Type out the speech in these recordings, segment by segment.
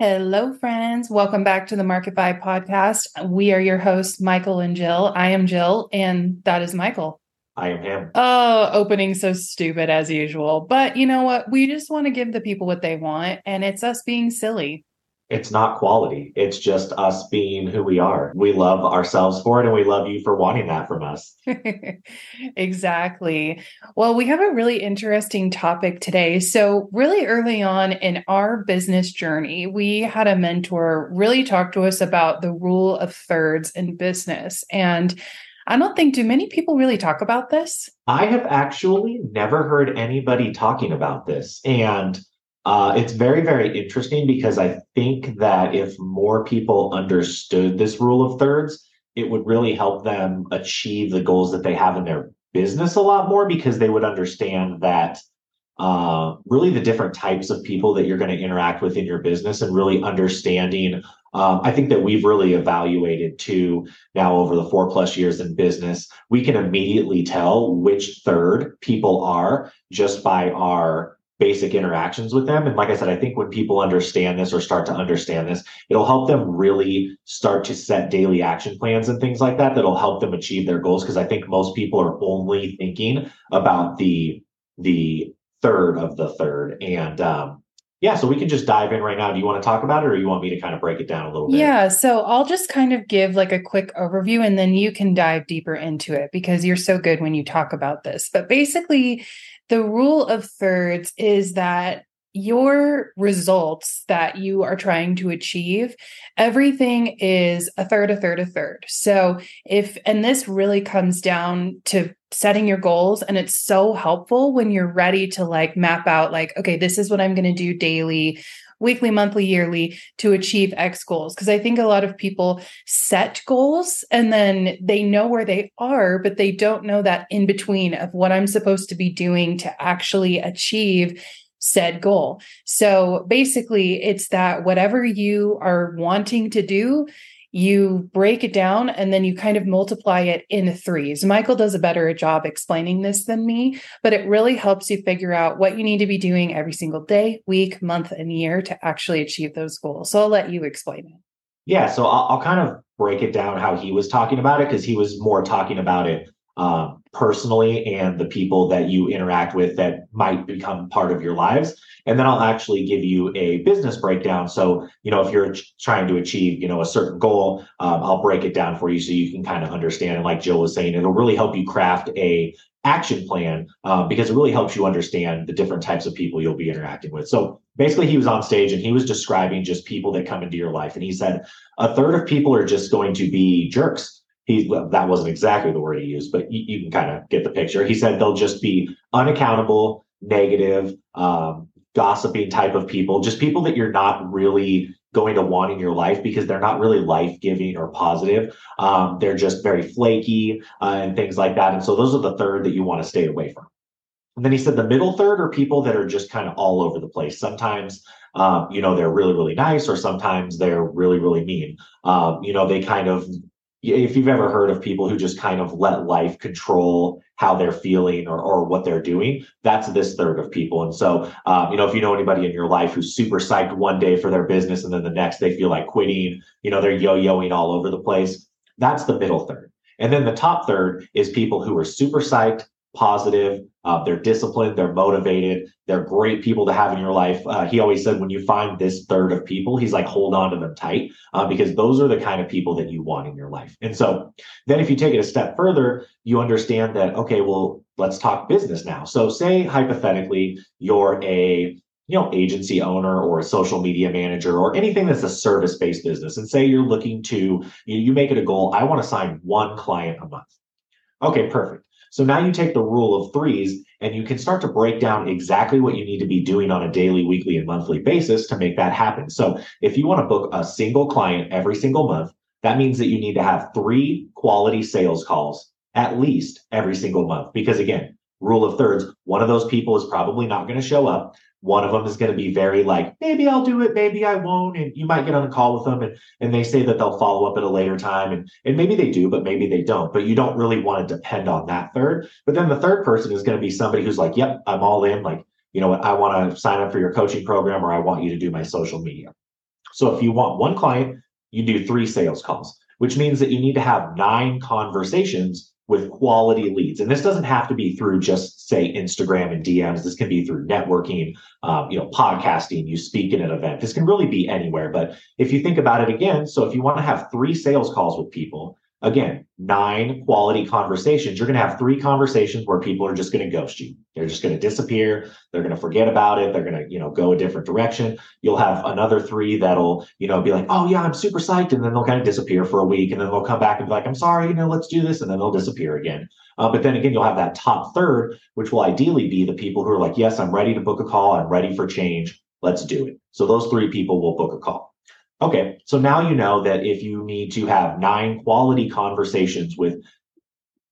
Hello, friends. Welcome back to the Market Vibe podcast. We are your hosts, Michael and Jill. I am Jill, and that is Michael. I am him. Oh, opening so stupid as usual. But you know what? We just want to give the people what they want, and it's us being silly it's not quality. It's just us being who we are. We love ourselves for it and we love you for wanting that from us. exactly. Well, we have a really interesting topic today. So, really early on in our business journey, we had a mentor really talk to us about the rule of thirds in business. And I don't think, do many people really talk about this? I have actually never heard anybody talking about this. And uh, it's very, very interesting because I think that if more people understood this rule of thirds, it would really help them achieve the goals that they have in their business a lot more because they would understand that uh, really the different types of people that you're going to interact with in your business and really understanding. Um, I think that we've really evaluated too now over the four plus years in business. We can immediately tell which third people are just by our basic interactions with them. And like I said, I think when people understand this or start to understand this, it'll help them really start to set daily action plans and things like that that'll help them achieve their goals. Cause I think most people are only thinking about the the third of the third. And um yeah, so we can just dive in right now. Do you want to talk about it or you want me to kind of break it down a little bit? Yeah, so I'll just kind of give like a quick overview and then you can dive deeper into it because you're so good when you talk about this. But basically, the rule of thirds is that your results that you are trying to achieve, everything is a third, a third, a third. So, if, and this really comes down to setting your goals, and it's so helpful when you're ready to like map out, like, okay, this is what I'm going to do daily weekly, monthly, yearly to achieve X goals. Because I think a lot of people set goals and then they know where they are, but they don't know that in between of what I'm supposed to be doing to actually achieve said goal. So basically, it's that whatever you are wanting to do, you break it down and then you kind of multiply it in threes. Michael does a better job explaining this than me, but it really helps you figure out what you need to be doing every single day, week, month, and year to actually achieve those goals. So I'll let you explain it. Yeah, so I'll, I'll kind of break it down how he was talking about it because he was more talking about it um, personally and the people that you interact with that might become part of your lives. And then i'll actually give you a business breakdown. So you know if you're trying to achieve you know a certain goal um, i'll break it down for you so you can kind of understand. And like jill was saying it'll really help you craft a action plan um, because it really helps you understand the different types of people you'll be interacting with. So basically he was on stage and he was describing just people that come into your life. And he said a third of people are just going to be jerks he that wasn't exactly the word he used, but you, you can kind of get the picture. He said they'll just be unaccountable, negative, um, gossiping type of people, just people that you're not really going to want in your life because they're not really life giving or positive. Um, they're just very flaky uh, and things like that. And so those are the third that you want to stay away from. And then he said the middle third are people that are just kind of all over the place. Sometimes, um, you know, they're really, really nice, or sometimes they're really, really mean. Um, you know, they kind of if you've ever heard of people who just kind of let life control how they're feeling or, or what they're doing, that's this third of people. And so, um, you know, if you know anybody in your life who's super psyched one day for their business and then the next they feel like quitting, you know, they're yo-yoing all over the place, that's the middle third. And then the top third is people who are super psyched, positive, uh, they're disciplined, they're motivated, they're great people to have in your life. Uh, he always said, when you find this third of people, he's like, hold on to them tight uh, because those are the kind of people that you want in your life. And so then if you take it a step further, you understand that, okay, well, let's talk business now. So say hypothetically, you're a you know agency owner or a social media manager or anything that's a service based business and say you're looking to you, you make it a goal i want to sign one client a month okay perfect so now you take the rule of threes and you can start to break down exactly what you need to be doing on a daily, weekly, and monthly basis to make that happen. So if you want to book a single client every single month, that means that you need to have three quality sales calls at least every single month. Because again, rule of thirds, one of those people is probably not going to show up one of them is going to be very like maybe i'll do it maybe i won't and you might get on a call with them and, and they say that they'll follow up at a later time and, and maybe they do but maybe they don't but you don't really want to depend on that third. But then the third person is going to be somebody who's like yep i'm all in like you know what i want to sign up for your coaching program or i want you to do my social media. So if you want one client, you do three sales calls, which means that you need to have nine conversations with quality leads. And this doesn't have to be through just say Instagram and DMs. This can be through networking, um, you know, podcasting, you speak in an event. This can really be anywhere. But if you think about it again, so if you want to have three sales calls with people, again, nine quality conversations. You're going to have three conversations where people are just going to ghost you. They're just going to disappear. They're going to forget about it. They're going to, you know, go a different direction. You'll have another three that'll, you know, be like, oh yeah, I'm super psyched. And then they'll kind of disappear for a week. And then they'll come back and be like, I'm sorry, you know, let's do this. And then they'll disappear again. Uh, but then again, you'll have that top third, which will ideally be the people who are like, yes, I'm ready to book a call. I'm ready for change. Let's do it. So those three people will book a call. Okay, so now you know that if you need to have nine quality conversations with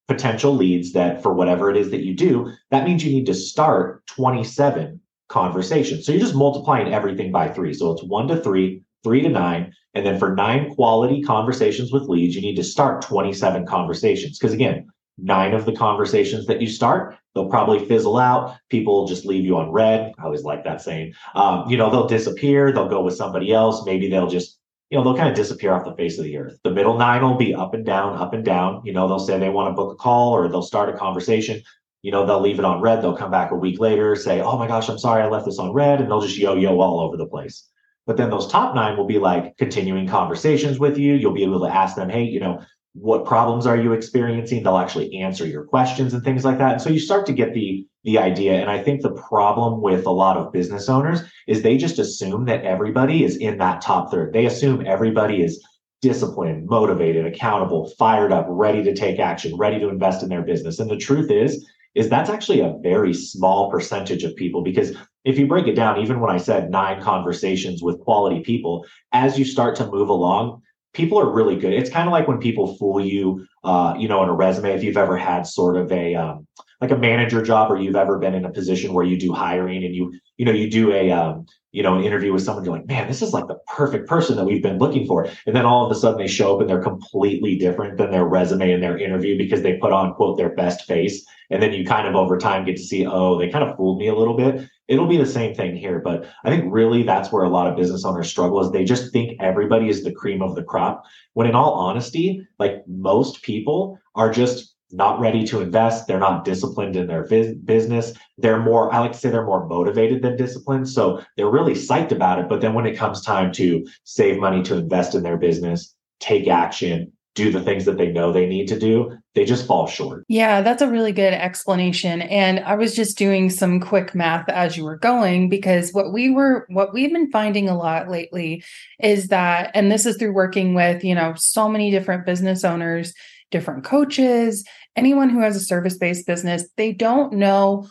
potential leads that for whatever it is that you do, that means you need to start 27 conversations. So you're just multiplying everything by three. So it's one to three, three to nine. And then for nine quality conversations with leads, you need to start 27 conversations. Because again, nine of the conversations that you start, they'll probably fizzle out. People just leave you on read. I always like that saying. Um, you know, they'll disappear. They'll go with somebody else. Maybe they'll just, you know, they'll kind of disappear off the face of the earth. The middle nine will be up and down, up and down. You know, they'll say they want to book a call or they'll start a conversation. You know, they'll leave it on read. They'll come back a week later, say, oh my gosh, I'm sorry, I left this on read. And they'll just yo yo all over the place. But then those top nine will be like continuing conversations with you. You'll be able to ask them, hey, you know, what problems are you experiencing? They'll actually answer your questions and things like that. And so you start to get the the idea. And i think the problem with a lot of business owners is they just assume that everybody is in that top third. They assume everybody is disciplined motivated accountable fired up ready to take action ready to invest in their business. And the truth is is that's actually a very small percentage of people because if you break it down even when i said nine conversations with quality people as you start to move along people are really good. It's kind of like when people fool you, uh, you know, in a resume. If you've ever had sort of a um, like a manager job, or you've ever been in a position where you do hiring and you, you know, you do a, um, you know, an interview with someone, you're like, man, this is like the perfect person that we've been looking for. And then all of a sudden they show up and they're completely different than their resume and their interview because they put on quote their best face. And then you kind of over time get to see, oh, they kind of fooled me a little bit it'll be the same thing here. But I think really that's where a lot of business owners struggle is they just think everybody is the cream of the crop. When in all honesty, like most people are just not ready to invest. They're not disciplined in their business. They're more, I like to say they're more motivated than disciplined. So they're really psyched about it. But then when it comes time to save money to invest in their business, take action, do the things that they know they need to do, they just fall short. Yeah, that's a really good explanation. And I was just doing some quick math as you were going because what we were what we've been finding a lot lately is that and this is through working with, you know, so many different business owners, different coaches, anyone who has a service-based business, they don't know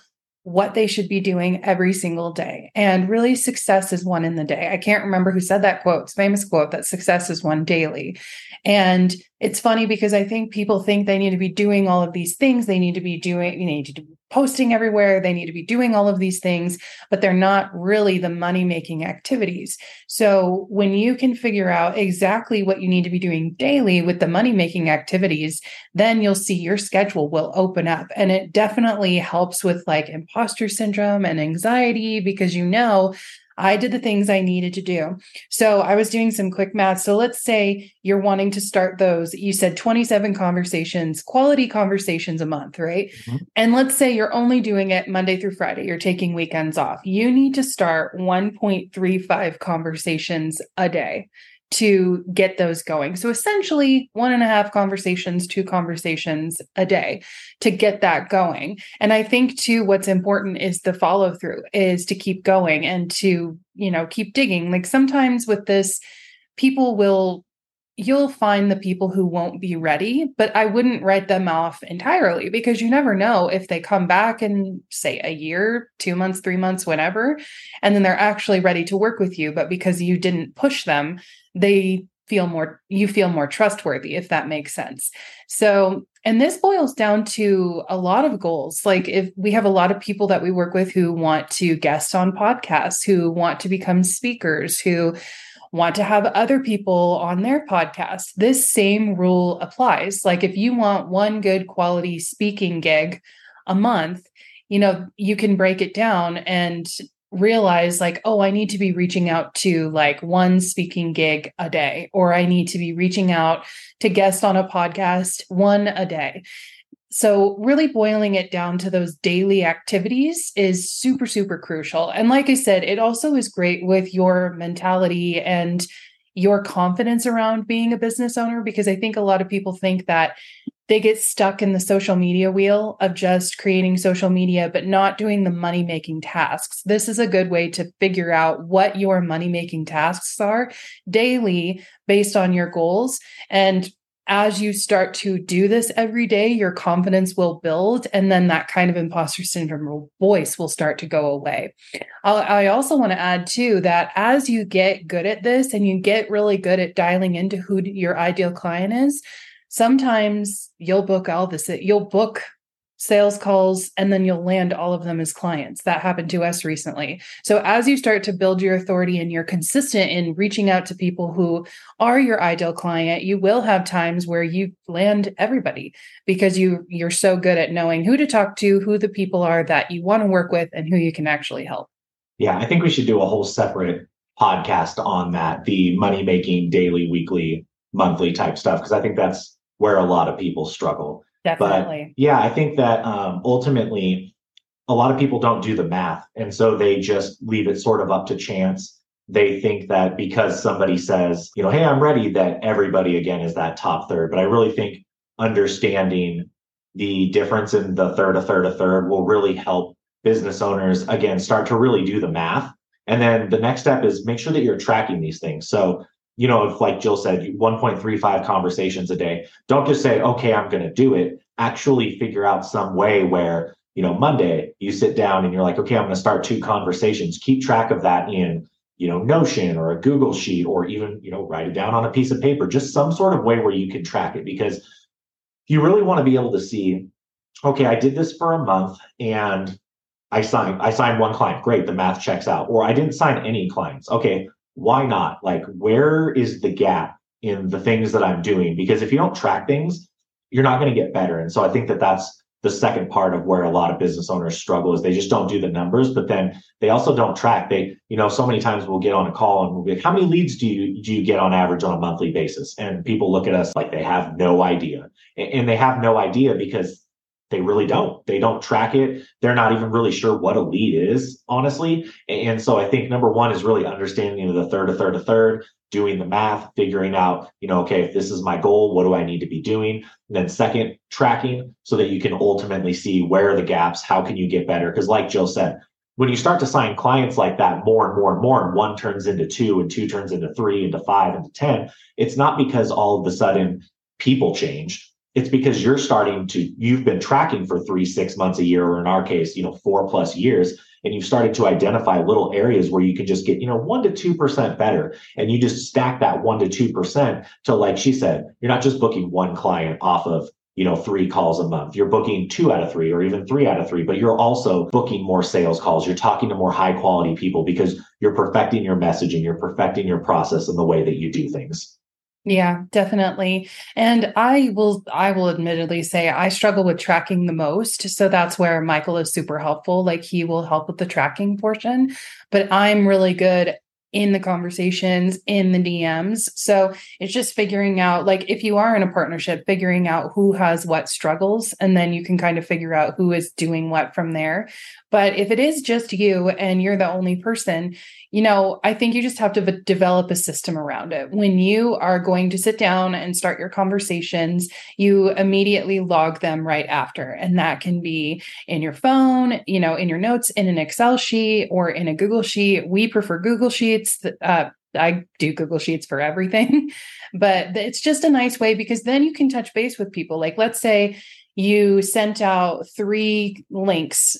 what they should be doing every single day. And really, success is won in the day. I can't remember who said that quote, it's famous quote that success is won daily. And it's funny because I think people think they need to be doing all of these things. They need to be doing, you need to posting everywhere. They need to be doing all of these things, but they're not really the money making activities. So when you can figure out exactly what you need to be doing daily with the money making activities, then you'll see your schedule will open up. And it definitely helps with like imposter syndrome and anxiety because you know I did the things I needed to do. So I was doing some quick math. So let's say you're wanting to start those. You said 27 conversations, quality conversations a month, right? Mm-hmm. And let's say you're only doing it Monday through Friday, you're taking weekends off. You need to start 1.35 conversations a day to get those going. So essentially, one and a half conversations, two conversations a day to get that going. And I think too, what's important is the follow through, is to keep going and to, you know, keep digging. Like sometimes with this, people will you'll find the people who won't be ready, but I wouldn't write them off entirely because you never know if they come back in, say, a year, two months, three months, whatever, and then they're actually ready to work with you. But because you didn't push them, they feel more, you feel more trustworthy, if that makes sense. So, and this boils down to a lot of goals. Like, if we have a lot of people that we work with who want to guest on podcasts, who want to become speakers, who want to have other people on their podcast, this same rule applies. Like if you want one good quality speaking gig a month, you know, you can break it down and realize like oh i need to be reaching out to like one speaking gig a day or i need to be reaching out to guest on a podcast one a day. So really boiling it down to those daily activities is super super crucial. And like i said it also is great with your mentality and your confidence around being a business owner because i think a lot of people think that they get stuck in the social media wheel of just creating social media but not doing the money making tasks. This is a good way to figure out what your money making tasks are daily based on your goals. And as you start to do this every day your confidence will build and then that kind of imposter syndrome voice will start to go away. I also want to add too that as you get good at this and you get really good at dialing into who your ideal client is sometimes you'll book all this you'll book sales calls and then you'll land all of them as clients. That happened to us recently. So as you start to build your authority and you're consistent in reaching out to people who are your ideal client you will have times where you land everybody because you you're so good at knowing who to talk to who the people are that you want to work with and who you can actually help. Yeah i think we should do a whole separate podcast on that the money making daily weekly monthly type stuff because i think that's where a lot of people struggle. Definitely. But yeah, I think that um, ultimately a lot of people don't do the math. And so they just leave it sort of up to chance. They think that because somebody says, you know, hey, I'm ready, that everybody again is that top third. But I really think understanding the difference in the third, a third, a third will really help business owners again start to really do the math. And then the next step is make sure that you're tracking these things. So you know, if like Jill said, 1.35 conversations a day, don't just say, okay, I'm going to do it. Actually figure out some way where, you know, Monday you sit down and you're like, okay, I'm going to start two conversations. Keep track of that in, you know, Notion or a Google sheet or even, you know, write it down on a piece of paper, just some sort of way where you can track it because you really want to be able to see, okay, I did this for a month and I signed, I signed one client. Great. The math checks out. Or I didn't sign any clients. Okay why not? Like, where is the gap in the things that I'm doing? Because if you don't track things, you're not going to get better. And so I think that that's the second part of where a lot of business owners struggle is they just don't do the numbers, but then they also don't track. They, you know, so many times we'll get on a call and we'll be like, how many leads do you do you get on average on a monthly basis? And people look at us like they have no idea. And they have no idea because they really don't. They don't track it. They're not even really sure what a lead is, honestly. And so I think number one is really understanding the third, a third, a third, doing the math, figuring out, you know, okay, if this is my goal, what do I need to be doing? And then second, tracking so that you can ultimately see where are the gaps, how can you get better? Because like Jill said, when you start to sign clients like that more and more and more, and one turns into two, and two turns into three, into five, into 10, it's not because all of a sudden people change it's because you're starting to you've been tracking for three six months a year or in our case you know four plus years and you've started to identify little areas where you can just get you know one to two percent better. And you just stack that one to two percent to like she said you're not just booking one client off of you know three calls a month. You're booking two out of three or even three out of three but you're also booking more sales calls. You're talking to more high quality people because you're perfecting your messaging you're perfecting your process and the way that you do things yeah, definitely. And I will I will admittedly say I struggle with tracking the most. So that's where Michael is super helpful. Like he will help with the tracking portion, but I'm really good in the conversations in the DMs. So it's just figuring out like if you are in a partnership, figuring out who has what struggles and then you can kind of figure out who is doing what from there. But if it is just you and you're the only person, you know, I think you just have to v- develop a system around it. When you are going to sit down and start your conversations, you immediately log them right after. And that can be in your phone, you know, in your notes, in an Excel sheet or in a Google sheet. We prefer Google Sheets. Uh, I do Google Sheets for everything, but it's just a nice way because then you can touch base with people. Like, let's say you sent out three links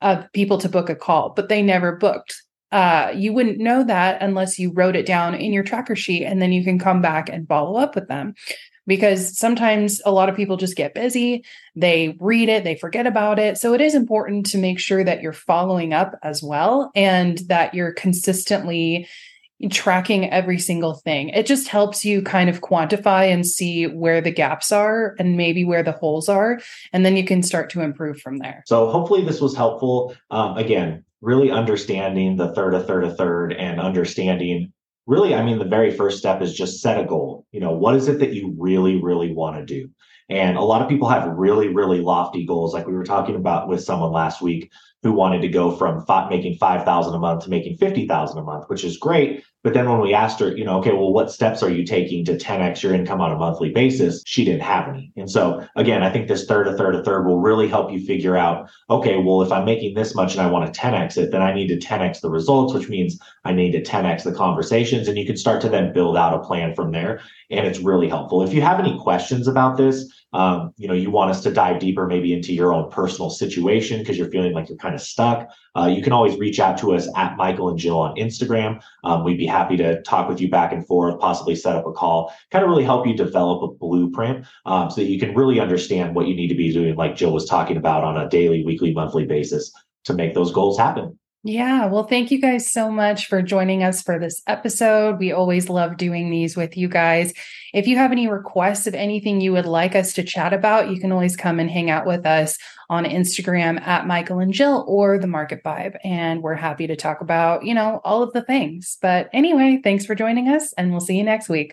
of people to book a call, but they never booked. Uh, you wouldn't know that unless you wrote it down in your tracker sheet and then you can come back and follow up with them. Because sometimes a lot of people just get busy, they read it, they forget about it. So it is important to make sure that you're following up as well and that you're consistently tracking every single thing. It just helps you kind of quantify and see where the gaps are and maybe where the holes are. And then you can start to improve from there. So hopefully this was helpful. Um, again, really understanding the third, a third, a third, and understanding really, I mean, the very first step is just set a goal. You know, what is it that you really, really want to do? And a lot of people have really, really lofty goals, like we were talking about with someone last week who wanted to go from five, making 5,000 a month to making 50,000 a month, which is great. But then when we asked her, you know, okay, well, what steps are you taking to 10x your income on a monthly basis? She didn't have any. And so again, I think this third, a third, a third will really help you figure out, okay, well, if I'm making this much and I want to 10x it, then I need to 10x the results, which means I need to 10x the conversations. And you can start to then build out a plan from there. And it's really helpful. If you have any questions about this, um, you know, you want us to dive deeper maybe into your own personal situation because you're feeling like you're kind of stuck, uh, you can always reach out to us at Michael and Jill on Instagram. Um, we'd be happy to talk with you back and forth, possibly set up a call, kind of really help you develop a blueprint um, so that you can really understand what you need to be doing, like Jill was talking about on a daily, weekly, monthly basis to make those goals happen. Yeah. Well, thank you guys so much for joining us for this episode. We always love doing these with you guys. If you have any requests of anything you would like us to chat about, you can always come and hang out with us on Instagram at Michael and Jill or the Market Vibe. And we're happy to talk about, you know, all of the things. But anyway, thanks for joining us and we'll see you next week.